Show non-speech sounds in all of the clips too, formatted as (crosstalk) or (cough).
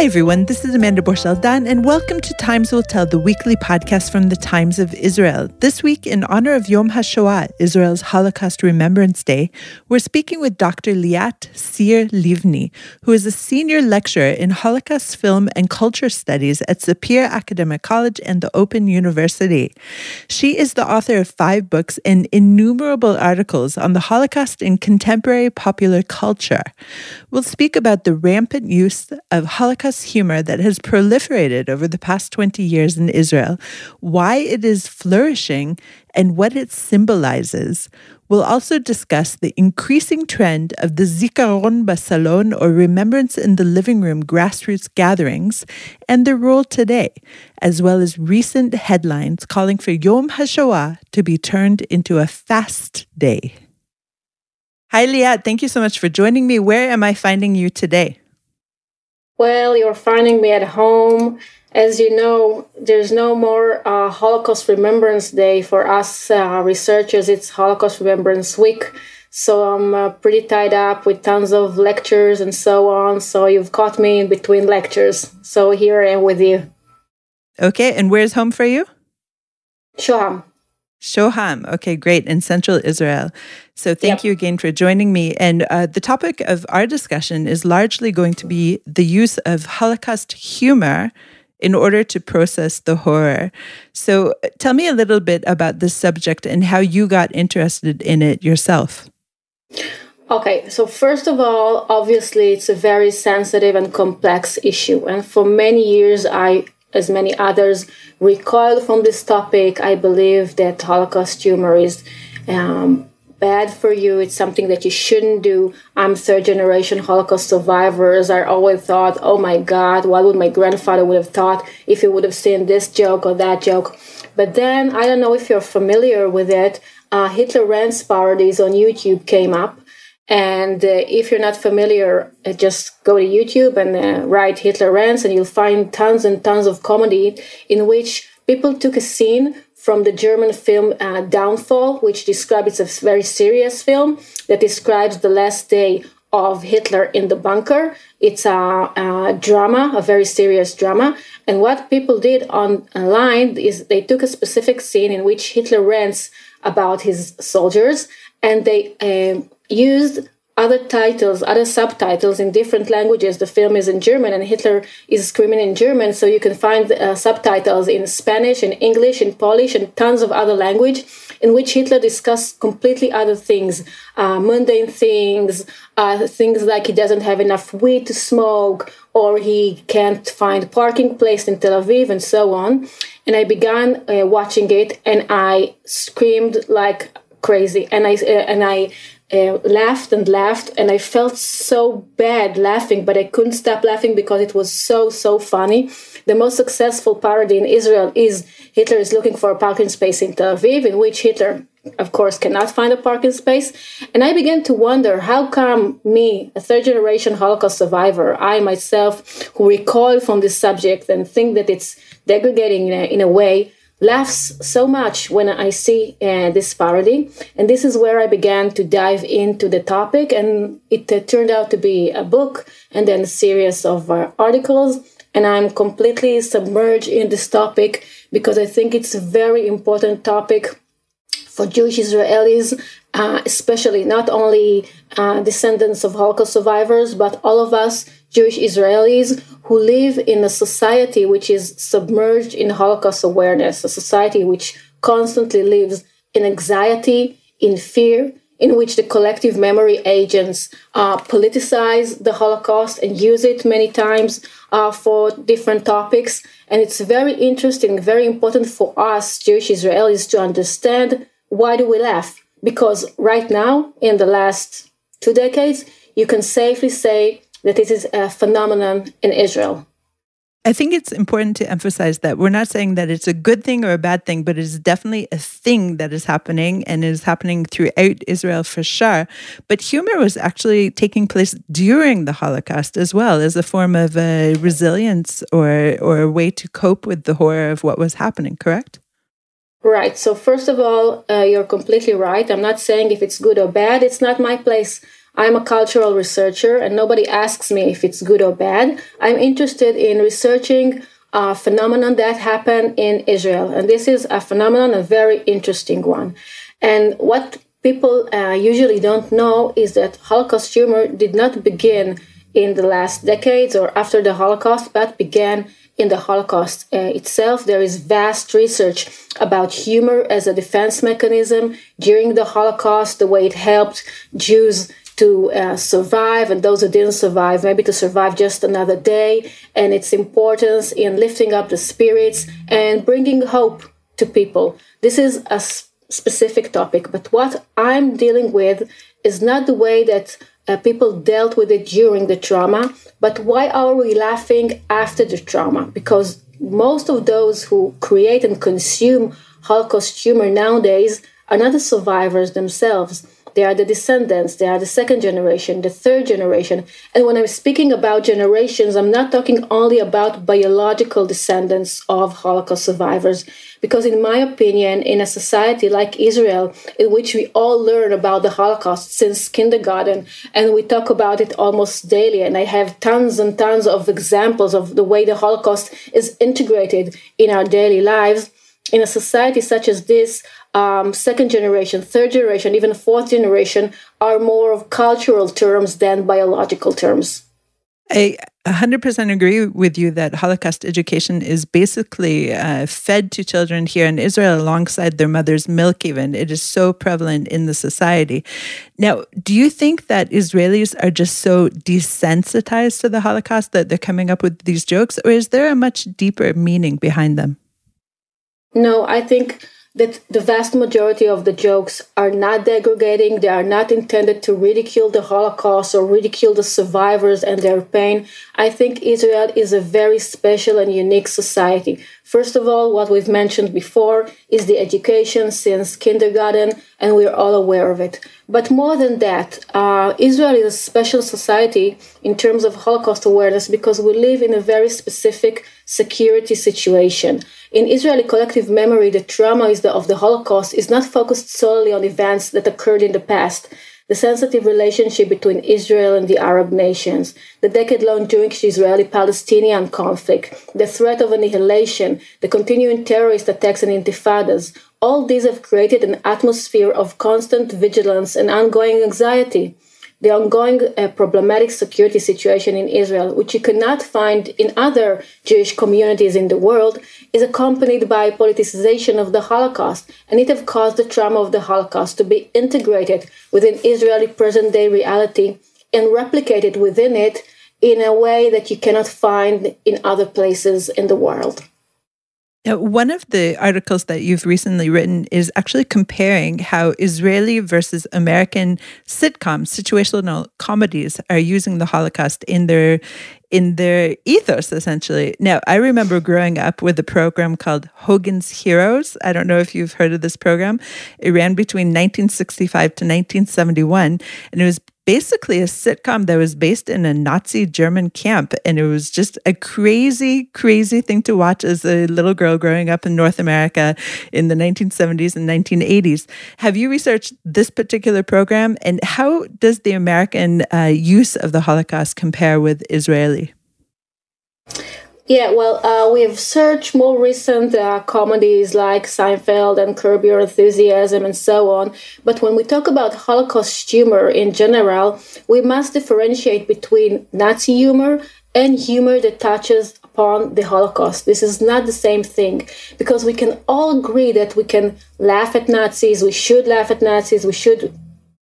Hi, everyone. This is Amanda Borschel Dan, and welcome to Times Will Tell, the weekly podcast from the Times of Israel. This week, in honor of Yom HaShoah, Israel's Holocaust Remembrance Day, we're speaking with Dr. Liat Steir Livny, who is a senior lecturer in Holocaust film and culture studies at Sapir Academic College and the Open University. She is the author of five books and innumerable articles on the Holocaust in contemporary popular culture. We'll speak about the rampant use of Holocaust Holocaust humor that has proliferated over the past 20 years in Israel, why it is flourishing, and what it symbolizes. We'll also discuss the increasing trend of the Zikaron Basalon or Remembrance in the Living Room grassroots gatherings and their role today, as well as recent headlines calling for Yom HaShoah to be turned into a fast day. Hi, Liat. Thank you so much for joining me. Where am I finding you today? Well, you're finding me at home. As you know, there's no more uh, Holocaust Remembrance Day for us uh, researchers. It's Holocaust Remembrance Week. So I'm uh, pretty tied up with tons of lectures and so on. So you've caught me in between lectures. So here I am with you. Okay, and where's home for you? Shoham. Shoham. Okay, great. In central Israel. So thank yep. you again for joining me. And uh, the topic of our discussion is largely going to be the use of Holocaust humor in order to process the horror. So uh, tell me a little bit about this subject and how you got interested in it yourself. Okay, so first of all, obviously, it's a very sensitive and complex issue. And for many years, I as many others, recoil from this topic. I believe that Holocaust humor is um, bad for you. It's something that you shouldn't do. I'm third generation Holocaust survivors. I always thought, oh my God, what would my grandfather would have thought if he would have seen this joke or that joke? But then I don't know if you're familiar with it. Uh, Hitler Rants parodies on YouTube came up. And uh, if you're not familiar, uh, just go to YouTube and uh, write Hitler Rants, and you'll find tons and tons of comedy in which people took a scene from the German film uh, Downfall, which describes it's a very serious film that describes the last day of Hitler in the bunker. It's a, a, drama, a very serious drama. And what people did online is they took a specific scene in which Hitler rants about his soldiers and they uh, used other titles, other subtitles in different languages. The film is in German and Hitler is screaming in German, so you can find uh, subtitles in Spanish, in English, in Polish, and tons of other language in which Hitler discussed completely other things, uh, mundane things, uh, things like he doesn't have enough weed to smoke, or he can't find parking place in Tel Aviv, and so on. And I began uh, watching it, and I screamed like crazy, and I uh, and I uh, laughed and laughed and i felt so bad laughing but i couldn't stop laughing because it was so so funny. The most successful parody in israel is hitler is looking for a parking space in tel aviv in which hitler of course cannot find a parking space. And i began to wonder how come me a third generation holocaust survivor i myself who recoil from this subject and think that it's degrading in a, in a way laughs so much when I see uh, this parody. And this is where I began to dive into the topic. And it uh, turned out to be a book and then a series of uh, articles. And I'm completely submerged in this topic because I think it's a very important topic for Jewish Israelis, uh, especially not only uh, descendants of Holocaust survivors, but all of us Jewish Israelis who live in a society which is submerged in Holocaust awareness, a society which constantly lives in anxiety, in fear, in which the collective memory agents uh, politicize the Holocaust and use it many times uh, for different topics. And it's very interesting, very important for us Jewish Israelis to understand why do we laugh? Because right now, in the last two decades, you can safely say that this is a phenomenon in Israel. I think it's important to emphasize that we're not saying that it's a good thing or a bad thing, but it is definitely a thing that is happening and is happening throughout Israel for sure. But humor was actually taking place during the Holocaust as well as a form of uh, resilience or, or a way to cope with the horror of what was happening, correct? Right. So, first of all, uh, you're completely right. I'm not saying if it's good or bad, it's not my place I'm a cultural researcher and nobody asks me if it's good or bad. I'm interested in researching a phenomenon that happened in Israel. And this is a phenomenon, a very interesting one. And what people uh, usually don't know is that Holocaust humor did not begin in the last decades or after the Holocaust, but began in the Holocaust uh, itself. There is vast research about humor as a defense mechanism during the Holocaust, the way it helped Jews to uh, survive and those who didn't survive, maybe to survive just another day, and its importance in lifting up the spirits and bringing hope to people. This is a specific topic, but what I'm dealing with is not the way that uh, people dealt with it during the trauma, but why are we laughing after the trauma? Because most of those who create and consume Holocaust humor nowadays are not the survivors themselves. They are the descendants, they are the second generation, the third generation. And when I'm speaking about generations, I'm not talking only about biological descendants of Holocaust survivors. Because, in my opinion, in a society like Israel, in which we all learn about the Holocaust since kindergarten and we talk about it almost daily, and I have tons and tons of examples of the way the Holocaust is integrated in our daily lives, in a society such as this, um, second generation, third generation, even fourth generation are more of cultural terms than biological terms. I 100% agree with you that Holocaust education is basically uh, fed to children here in Israel alongside their mother's milk, even. It is so prevalent in the society. Now, do you think that Israelis are just so desensitized to the Holocaust that they're coming up with these jokes, or is there a much deeper meaning behind them? No, I think that the vast majority of the jokes are not degrading, they are not intended to ridicule the Holocaust or ridicule the survivors and their pain. I think Israel is a very special and unique society. First of all, what we've mentioned before is the education since kindergarten, and we're all aware of it. But more than that, uh, Israel is a special society in terms of Holocaust awareness because we live in a very specific security situation. In Israeli collective memory, the trauma the, of the Holocaust is not focused solely on events that occurred in the past. The sensitive relationship between Israel and the Arab nations, the decade long Jewish Israeli Palestinian conflict, the threat of annihilation, the continuing terrorist attacks and intifadas, all these have created an atmosphere of constant vigilance and ongoing anxiety the ongoing uh, problematic security situation in Israel, which you cannot find in other Jewish communities in the world, is accompanied by politicization of the Holocaust, and it has caused the trauma of the Holocaust to be integrated within Israeli present day reality and replicated within it in a way that you cannot find in other places in the world. Now, one of the articles that you've recently written is actually comparing how Israeli versus American sitcoms, situational comedies, are using the Holocaust in their in their ethos, essentially. Now, I remember growing up with a program called Hogan's Heroes. I don't know if you've heard of this program. It ran between 1965 to 1971, and it was basically a sitcom that was based in a Nazi German camp. And it was just a crazy, crazy thing to watch as a little girl growing up in North America in the 1970s and 1980s. Have you researched this particular program? And how does the American uh, use of the Holocaust compare with Israeli? Yeah, well, uh, we have searched more recent uh, comedies like Seinfeld and Curb Your Enthusiasm and so on. But when we talk about Holocaust humor in general, we must differentiate between Nazi humor and humor that touches upon the Holocaust. This is not the same thing because we can all agree that we can laugh at Nazis, we should laugh at Nazis, we should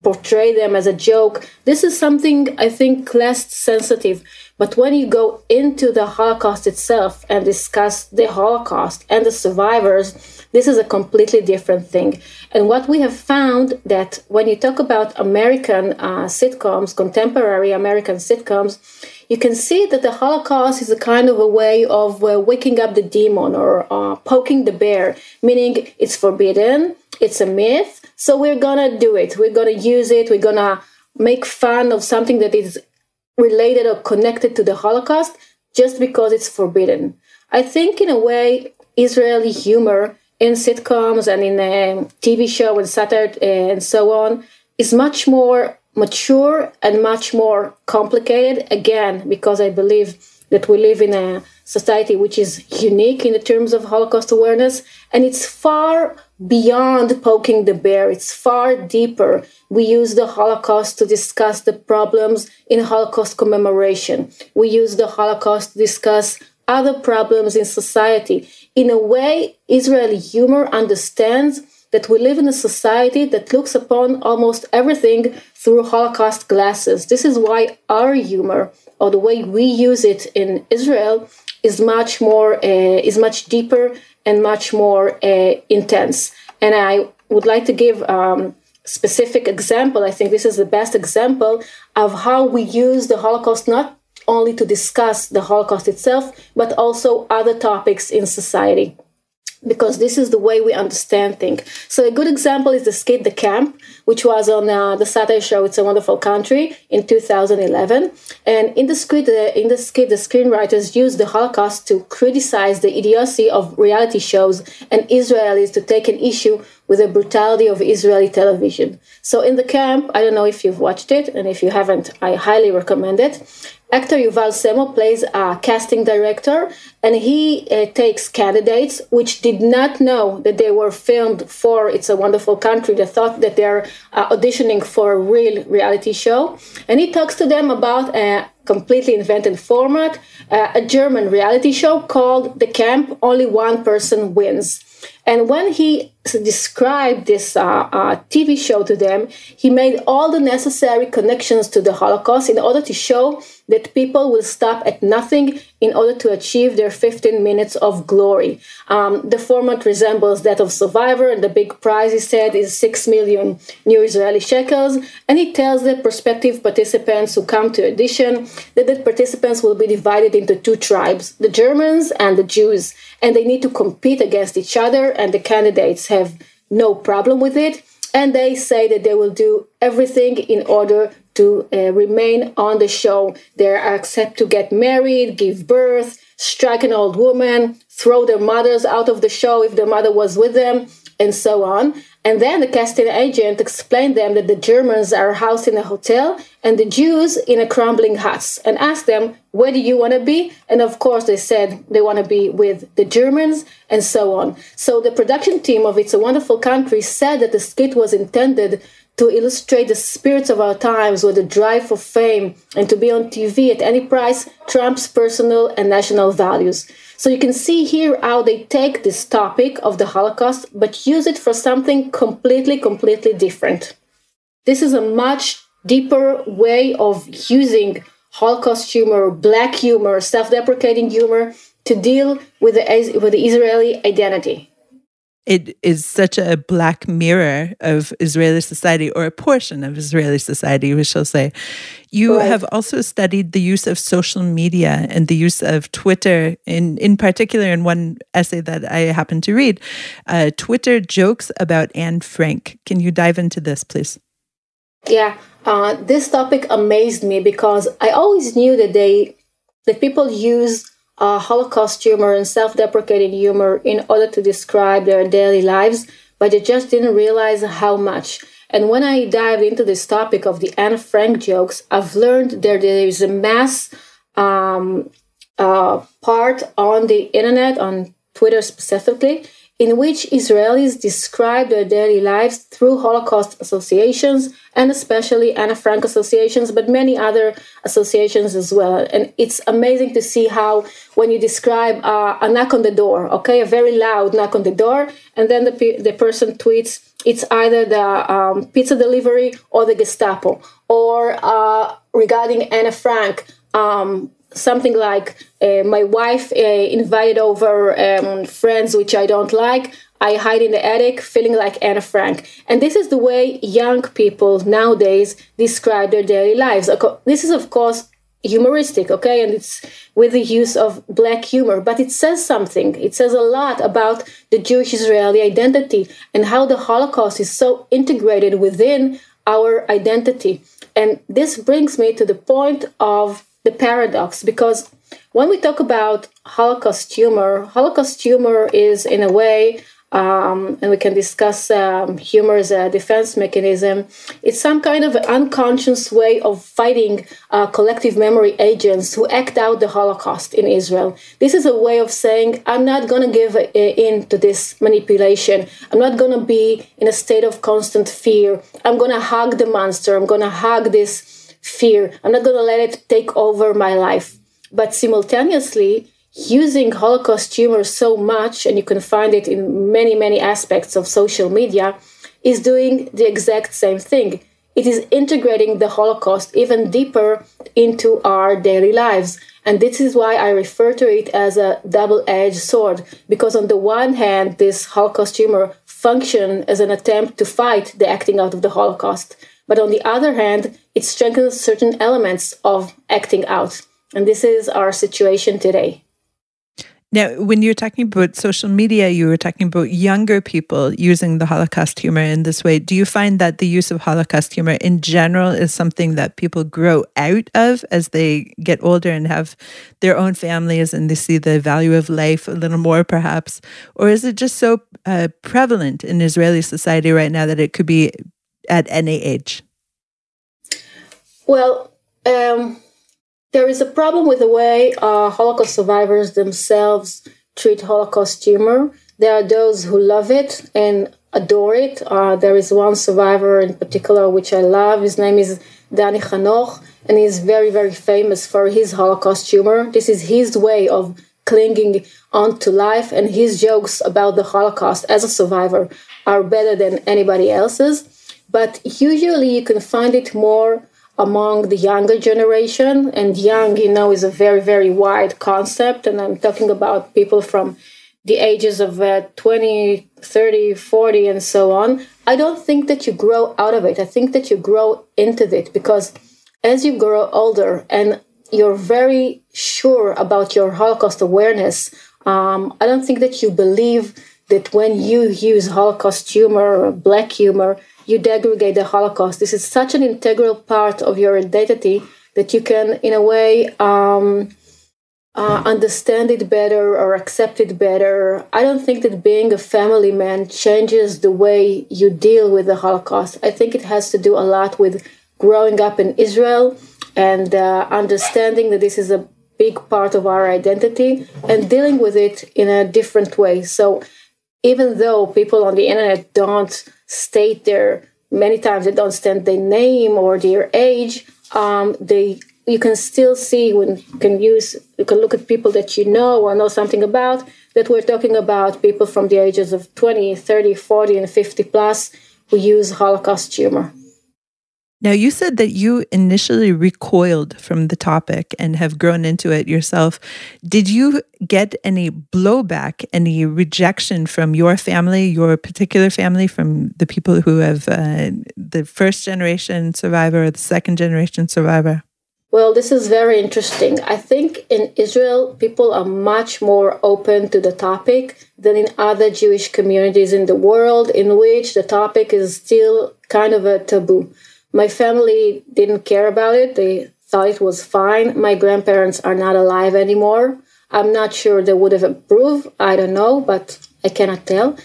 portray them as a joke. This is something I think less sensitive but when you go into the Holocaust itself and discuss the Holocaust and the survivors, this is a completely different thing. And what we have found that when you talk about American uh, sitcoms, contemporary American sitcoms, you can see that the Holocaust is a kind of a way of uh, waking up the demon or uh, poking the bear, meaning it's forbidden, it's a myth, so we're gonna do it. We're gonna use it. We're gonna make fun of something that is related or connected to the Holocaust just because it's forbidden. I think, in a way, Israeli humor in sitcoms and in um, a TV show and satire uh, and so on is much more mature and much more complicated. Again, because I believe that we live in a society which is unique in the terms of Holocaust awareness, and it's far beyond poking the bear. It's far deeper. We use the Holocaust to discuss the problems in Holocaust commemoration. We use the Holocaust to discuss other problems in society. In a way, Israeli humor understands that we live in a society that looks upon almost everything through Holocaust glasses. This is why our humor, or the way we use it in Israel, is much more, uh, is much deeper and much more uh, intense. And I would like to give um, specific example. I think this is the best example of how we use the Holocaust not only to discuss the Holocaust itself, but also other topics in society because this is the way we understand things. So a good example is the skit The Camp, which was on uh, the satire show It's a Wonderful Country in 2011. And in the skit, uh, in the skit, the screenwriters used the Holocaust to criticize the idiocy of reality shows and Israelis to take an issue with the brutality of Israeli television. So in the camp, I don't know if you've watched it, and if you haven't, I highly recommend it. Actor Yuval Semo plays a casting director, and he uh, takes candidates which did not know that they were filmed for It's a Wonderful Country. They thought that they're uh, auditioning for a real reality show, and he talks to them about a completely invented format, uh, a German reality show called The Camp. Only one person wins. And when he described this uh, uh, TV show to them, he made all the necessary connections to the Holocaust in order to show that people will stop at nothing in order to achieve their 15 minutes of glory. Um, the format resembles that of Survivor, and the big prize, he said, is 6 million new Israeli shekels. And he tells the prospective participants who come to audition that the participants will be divided into two tribes the Germans and the Jews, and they need to compete against each other, and the candidates have no problem with it. And they say that they will do everything in order to uh, remain on the show. They accept to get married, give birth, strike an old woman, throw their mothers out of the show if their mother was with them, and so on. And then the casting agent explained them that the Germans are housed in a hotel and the Jews in a crumbling hut and asked them, where do you want to be? And of course, they said they want to be with the Germans and so on. So the production team of It's a Wonderful Country said that the skit was intended to illustrate the spirits of our times with the drive for fame and to be on TV at any price trumps personal and national values. So you can see here how they take this topic of the Holocaust but use it for something completely, completely different. This is a much deeper way of using Holocaust humor, black humor, self deprecating humor to deal with the, with the Israeli identity it is such a black mirror of Israeli society or a portion of Israeli society, we shall say. You right. have also studied the use of social media and the use of Twitter, in, in particular, in one essay that I happened to read. Uh, Twitter jokes about Anne Frank. Can you dive into this, please? Yeah, uh, this topic amazed me because I always knew that they that people use uh, Holocaust humor and self deprecating humor in order to describe their daily lives, but they just didn't realize how much. And when I dived into this topic of the Anne Frank jokes, I've learned there is a mass um, uh, part on the internet, on Twitter specifically, in which Israelis describe their daily lives through Holocaust associations and especially Anne Frank associations, but many other associations as well. And it's amazing to see how when you describe uh, a knock on the door, okay, a very loud knock on the door, and then the, the person tweets, it's either the um, pizza delivery or the Gestapo. Or uh, regarding Anne Frank, um, something like uh, my wife uh, invited over um, friends which I don't like. I hide in the attic feeling like Anne Frank. And this is the way young people nowadays describe their daily lives. This is, of course, humoristic, okay? And it's with the use of black humor, but it says something. It says a lot about the Jewish Israeli identity and how the Holocaust is so integrated within our identity. And this brings me to the point of the paradox because when we talk about Holocaust humor, Holocaust humor is in a way um, and we can discuss um, humor as a defense mechanism. It's some kind of unconscious way of fighting uh, collective memory agents who act out the Holocaust in Israel. This is a way of saying, I'm not going to give in to this manipulation. I'm not going to be in a state of constant fear. I'm going to hug the monster. I'm going to hug this fear. I'm not going to let it take over my life. But simultaneously, using Holocaust humor so much, and you can find it in many, many aspects of social media, is doing the exact same thing. It is integrating the Holocaust even deeper into our daily lives. And this is why I refer to it as a double edged sword, because on the one hand, this Holocaust humor function as an attempt to fight the acting out of the Holocaust. But on the other hand, it strengthens certain elements of acting out. And this is our situation today. Now, when you're talking about social media, you were talking about younger people using the Holocaust humor in this way. Do you find that the use of Holocaust humor in general is something that people grow out of as they get older and have their own families and they see the value of life a little more, perhaps? Or is it just so uh, prevalent in Israeli society right now that it could be at any age? Well, um, there is a problem with the way uh, Holocaust survivors themselves treat Holocaust humor. There are those who love it and adore it. Uh, there is one survivor in particular which I love. His name is Danny Hanoch, and he's very, very famous for his Holocaust humor. This is his way of clinging on to life, and his jokes about the Holocaust as a survivor are better than anybody else's. But usually you can find it more among the younger generation. And young, you know, is a very, very wide concept. And I'm talking about people from the ages of uh, 20, 30, 40, and so on. I don't think that you grow out of it. I think that you grow into it because as you grow older and you're very sure about your Holocaust awareness, um, I don't think that you believe that when you use Holocaust humor or black humor, you degrade the Holocaust. This is such an integral part of your identity that you can, in a way, um, uh, understand it better or accept it better. I don't think that being a family man changes the way you deal with the Holocaust. I think it has to do a lot with growing up in Israel and uh, understanding that this is a big part of our identity and dealing with it in a different way. So even though people on the internet don't state their many times they don't state their name or their age, um, they you can still see when you can use you can look at people that you know or know something about that we're talking about people from the ages of 20 30 40 and 50 plus who use holocaust humor now, you said that you initially recoiled from the topic and have grown into it yourself. Did you get any blowback, any rejection from your family, your particular family, from the people who have uh, the first generation survivor or the second generation survivor? Well, this is very interesting. I think in Israel, people are much more open to the topic than in other Jewish communities in the world, in which the topic is still kind of a taboo. My family didn't care about it. They thought it was fine. My grandparents are not alive anymore. I'm not sure they would have approved. I don't know, but I cannot tell.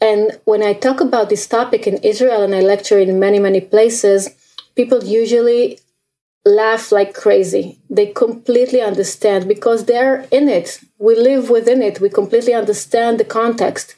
And when I talk about this topic in Israel and I lecture in many, many places, people usually laugh like crazy. They completely understand because they're in it. We live within it. We completely understand the context.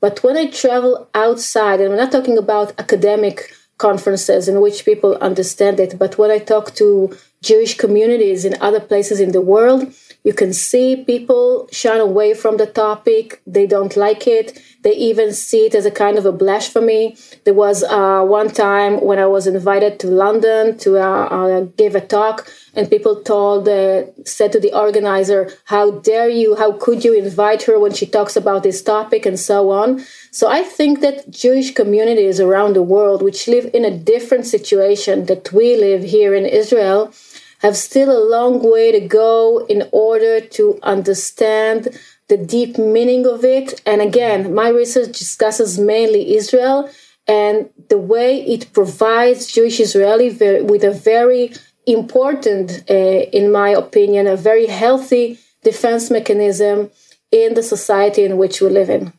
But when I travel outside, and I'm not talking about academic conferences in which people understand it. But when I talk to Jewish communities in other places in the world, you can see people shun away from the topic. They don't like it. They even see it as a kind of a blasphemy. There was uh, one time when I was invited to London to uh, uh, give a talk, and people told, uh, said to the organizer, "How dare you? How could you invite her when she talks about this topic?" and so on. So I think that Jewish communities around the world, which live in a different situation that we live here in Israel, have still a long way to go in order to understand the deep meaning of it. And again, my research discusses mainly Israel and the way it provides Jewish Israeli with a very important, uh, in my opinion, a very healthy defense mechanism in the society in which we live in.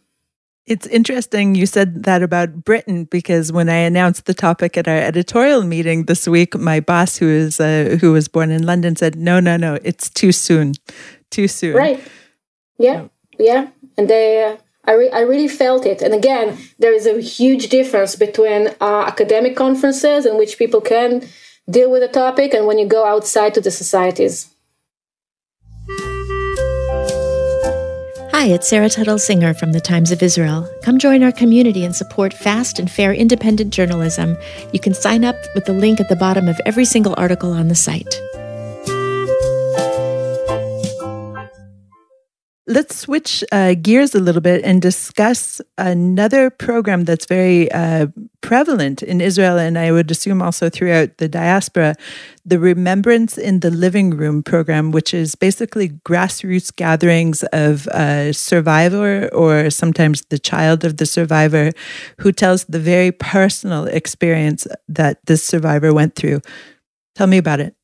It's interesting you said that about Britain because when I announced the topic at our editorial meeting this week, my boss, who is uh, who was born in London, said, "No, no, no, it's too soon, too soon." Right. Yeah, yeah, and they. Uh, I, re- I really felt it. And again, there is a huge difference between uh, academic conferences in which people can deal with a topic and when you go outside to the societies. Hi, it's Sarah Tuttle Singer from the Times of Israel. Come join our community and support fast and fair independent journalism. You can sign up with the link at the bottom of every single article on the site. Let's switch uh, gears a little bit and discuss another program that's very uh, prevalent in Israel, and I would assume also throughout the diaspora the Remembrance in the Living Room program, which is basically grassroots gatherings of a survivor or sometimes the child of the survivor who tells the very personal experience that this survivor went through. Tell me about it.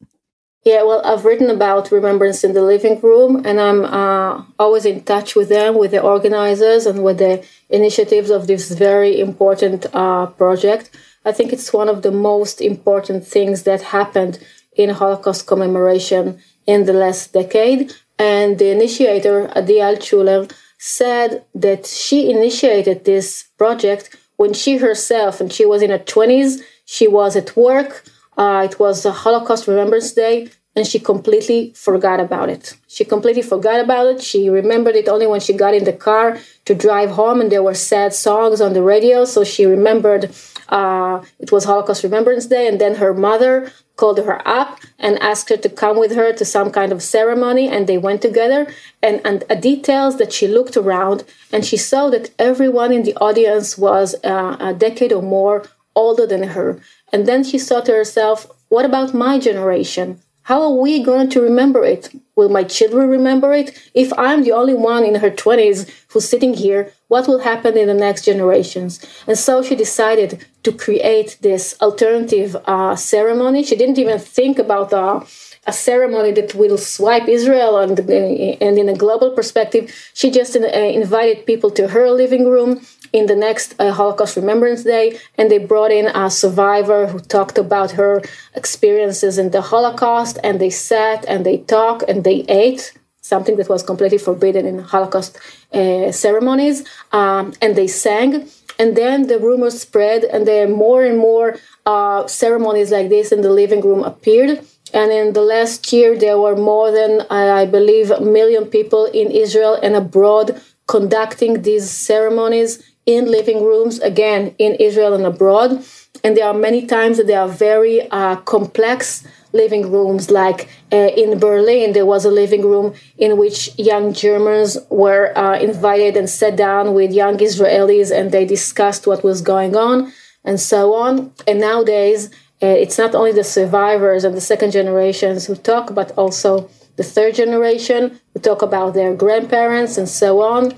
Yeah, well, I've written about Remembrance in the Living Room, and I'm uh, always in touch with them, with the organizers, and with the initiatives of this very important uh, project. I think it's one of the most important things that happened in Holocaust commemoration in the last decade. And the initiator, Adi Altshuler, said that she initiated this project when she herself, and she was in her 20s, she was at work uh, it was a Holocaust Remembrance Day, and she completely forgot about it. She completely forgot about it. She remembered it only when she got in the car to drive home, and there were sad songs on the radio. So she remembered uh, it was Holocaust Remembrance Day, and then her mother called her up and asked her to come with her to some kind of ceremony, and they went together. And, and uh, details that she looked around, and she saw that everyone in the audience was uh, a decade or more older than her. And then she thought to herself, what about my generation? How are we going to remember it? Will my children remember it? If I'm the only one in her 20s who's sitting here, what will happen in the next generations? And so she decided to create this alternative uh, ceremony. She didn't even think about uh, a ceremony that will swipe Israel and, and in a global perspective. She just uh, invited people to her living room in the next uh, Holocaust Remembrance Day, and they brought in a survivor who talked about her experiences in the Holocaust, and they sat and they talked and they ate. Something that was completely forbidden in Holocaust uh, ceremonies, um, and they sang. And then the rumors spread, and there more and more uh, ceremonies like this in the living room appeared. And in the last year, there were more than, I believe, a million people in Israel and abroad conducting these ceremonies in living rooms, again, in Israel and abroad. And there are many times that they are very uh, complex living rooms. Like uh, in Berlin, there was a living room in which young Germans were uh, invited and sat down with young Israelis and they discussed what was going on and so on. And nowadays, it's not only the survivors and the second generations who talk, but also the third generation who talk about their grandparents and so on.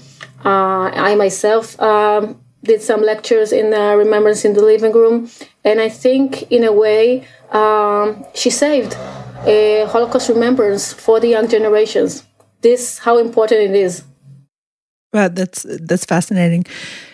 Uh, I myself um, did some lectures in uh, Remembrance in the Living Room, and I think, in a way, um, she saved a Holocaust remembrance for the young generations. This how important it is. Well, that's that's fascinating.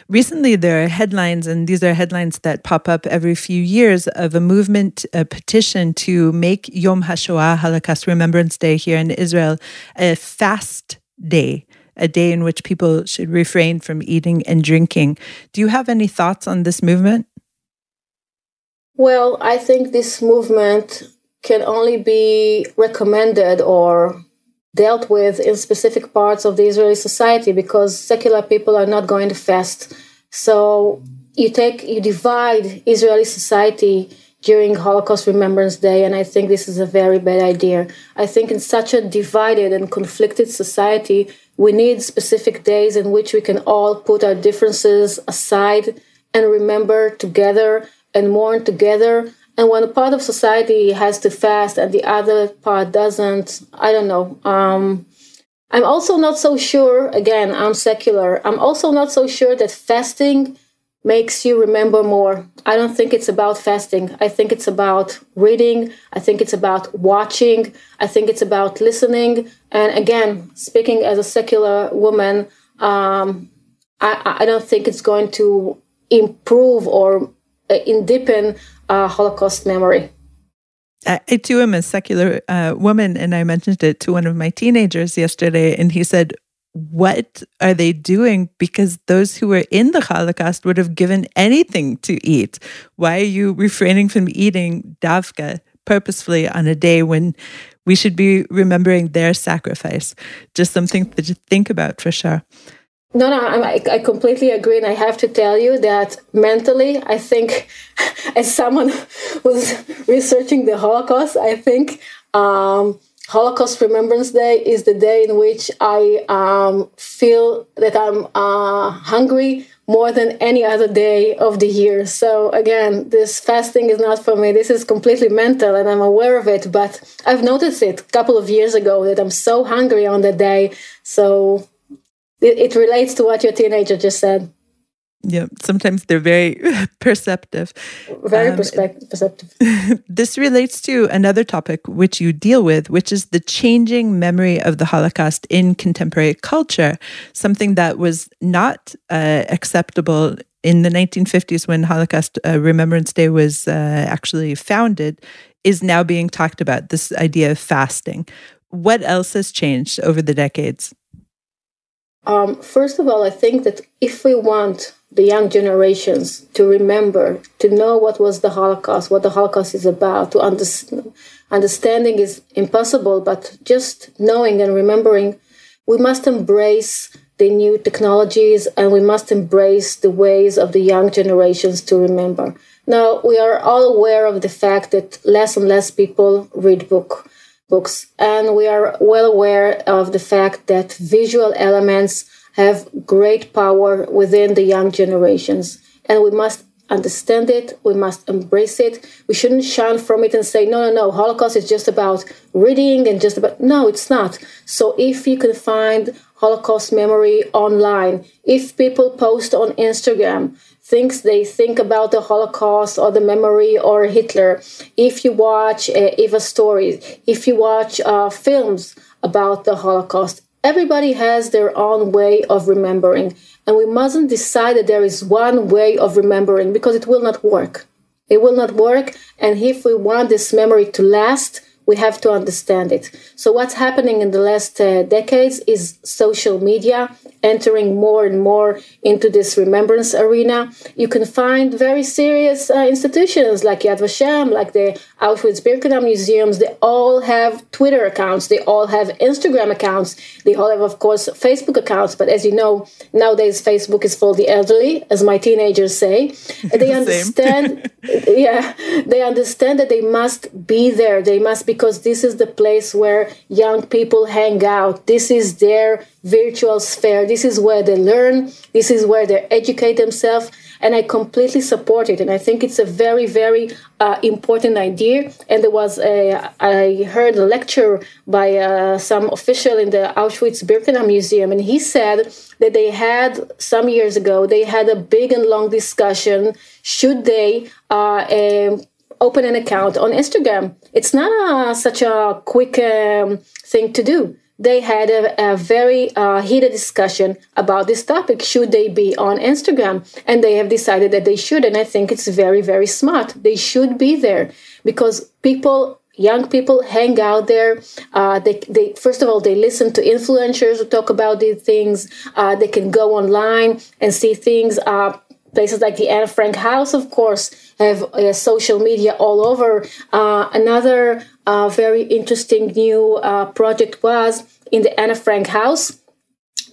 Recently, there are headlines, and these are headlines that pop up every few years of a movement, a petition to make Yom HaShoah, Holocaust Remembrance Day here in Israel, a fast day a day in which people should refrain from eating and drinking. Do you have any thoughts on this movement? Well, I think this movement can only be recommended or dealt with in specific parts of the Israeli society because secular people are not going to fast. So you take you divide Israeli society during Holocaust Remembrance Day, and I think this is a very bad idea. I think in such a divided and conflicted society, we need specific days in which we can all put our differences aside and remember together and mourn together. And when a part of society has to fast and the other part doesn't, I don't know. Um, I'm also not so sure, again, I'm secular, I'm also not so sure that fasting makes you remember more. I don't think it's about fasting. I think it's about reading. I think it's about watching. I think it's about listening. And again, speaking as a secular woman, um, I, I don't think it's going to improve or uh, deepen uh, Holocaust memory. I, I too am a secular uh, woman, and I mentioned it to one of my teenagers yesterday, and he said, what are they doing? Because those who were in the Holocaust would have given anything to eat. Why are you refraining from eating davka purposefully on a day when we should be remembering their sacrifice? Just something to think about for sure. No, no, I, I completely agree. And I have to tell you that mentally, I think, (laughs) as someone (laughs) who's researching the Holocaust, I think um, Holocaust Remembrance Day is the day in which I um, feel that I'm uh, hungry more than any other day of the year. So again, this fasting is not for me. This is completely mental and I'm aware of it, but I've noticed it a couple of years ago that I'm so hungry on the day. So it, it relates to what your teenager just said. Yeah, sometimes they're very (laughs) perceptive. Very um, perceptive. (laughs) this relates to another topic which you deal with, which is the changing memory of the Holocaust in contemporary culture, something that was not uh, acceptable in the 1950s when Holocaust uh, Remembrance Day was uh, actually founded, is now being talked about this idea of fasting. What else has changed over the decades? Um, first of all, I think that if we want the young generations to remember, to know what was the Holocaust, what the Holocaust is about, to understand, understanding is impossible, but just knowing and remembering, we must embrace the new technologies and we must embrace the ways of the young generations to remember. Now, we are all aware of the fact that less and less people read book books. And we are well aware of the fact that visual elements have great power within the young generations. And we must understand it, we must embrace it. We shouldn't shun from it and say, no, no, no, Holocaust is just about reading and just about. No, it's not. So if you can find Holocaust memory online, if people post on Instagram, things they think about the Holocaust or the memory or Hitler. If you watch uh, Eva stories, if you watch uh, films about the Holocaust, everybody has their own way of remembering. And we mustn't decide that there is one way of remembering because it will not work. It will not work. And if we want this memory to last, we have to understand it. So, what's happening in the last uh, decades is social media entering more and more into this remembrance arena. You can find very serious uh, institutions like Yad Vashem, like the Auschwitz Birkenau museums. They all have Twitter accounts, they all have Instagram accounts, they all have, of course, Facebook accounts. But as you know, nowadays Facebook is for the elderly, as my teenagers say. (laughs) They understand, (laughs) yeah, they understand that they must be there. They must, because this is the place where young people hang out. This is their virtual sphere. This is where they learn, this is where they educate themselves, and I completely support it. And I think it's a very, very uh, important idea. And there was a, I heard a lecture by uh, some official in the Auschwitz Birkenau Museum, and he said that they had some years ago, they had a big and long discussion should they uh, um, open an account on Instagram. It's not a, such a quick um, thing to do they had a, a very uh, heated discussion about this topic. Should they be on Instagram? And they have decided that they should. And I think it's very, very smart. They should be there because people young people hang out there. Uh, they, they, first of all, they listen to influencers who talk about these things. Uh, they can go online and see things. Places like the Anne Frank House, of course, have uh, social media all over. Uh, another uh, very interesting new uh, project was in the Anna Frank House.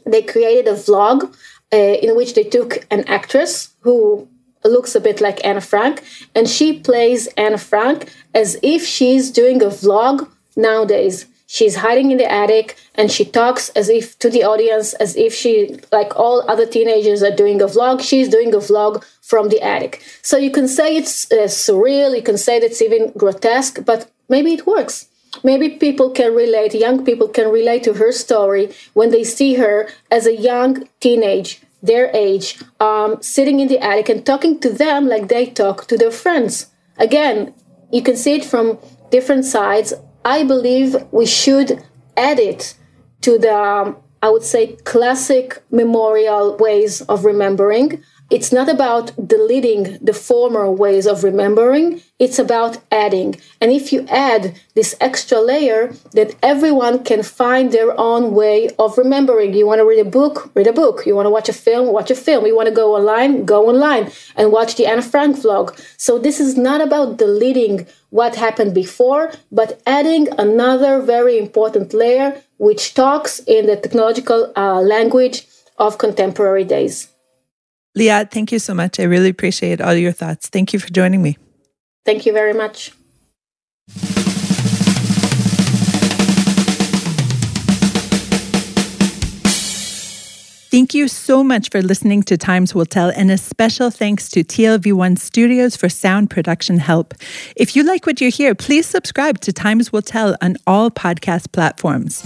They created a vlog uh, in which they took an actress who looks a bit like Anna Frank, and she plays Anna Frank as if she's doing a vlog nowadays she's hiding in the attic and she talks as if to the audience as if she like all other teenagers are doing a vlog. She's doing a vlog from the attic. So you can say it's uh, surreal you can say that it's even grotesque but maybe it works. Maybe people can relate young people can relate to her story when they see her as a young teenage their age um, sitting in the attic and talking to them like they talk to their friends. Again you can see it from different sides I believe we should add it to the um, I would say, classic memorial ways of remembering. It's not about deleting the former ways of remembering, it's about adding. And if you add this extra layer, that everyone can find their own way of remembering. You want to read a book, read a book. You want to watch a film, watch a film. You want to go online, go online and watch the Anne Frank vlog. So this is not about deleting what happened before, but adding another very important layer which talks in the technological uh, language of contemporary days. Liat, thank you so much. I really appreciate all your thoughts. Thank you for joining me. Thank you very much. Thank you so much for listening to Times Will Tell, and a special thanks to TLV1 Studios for sound production help. If you like what you hear, please subscribe to Times Will Tell on all podcast platforms.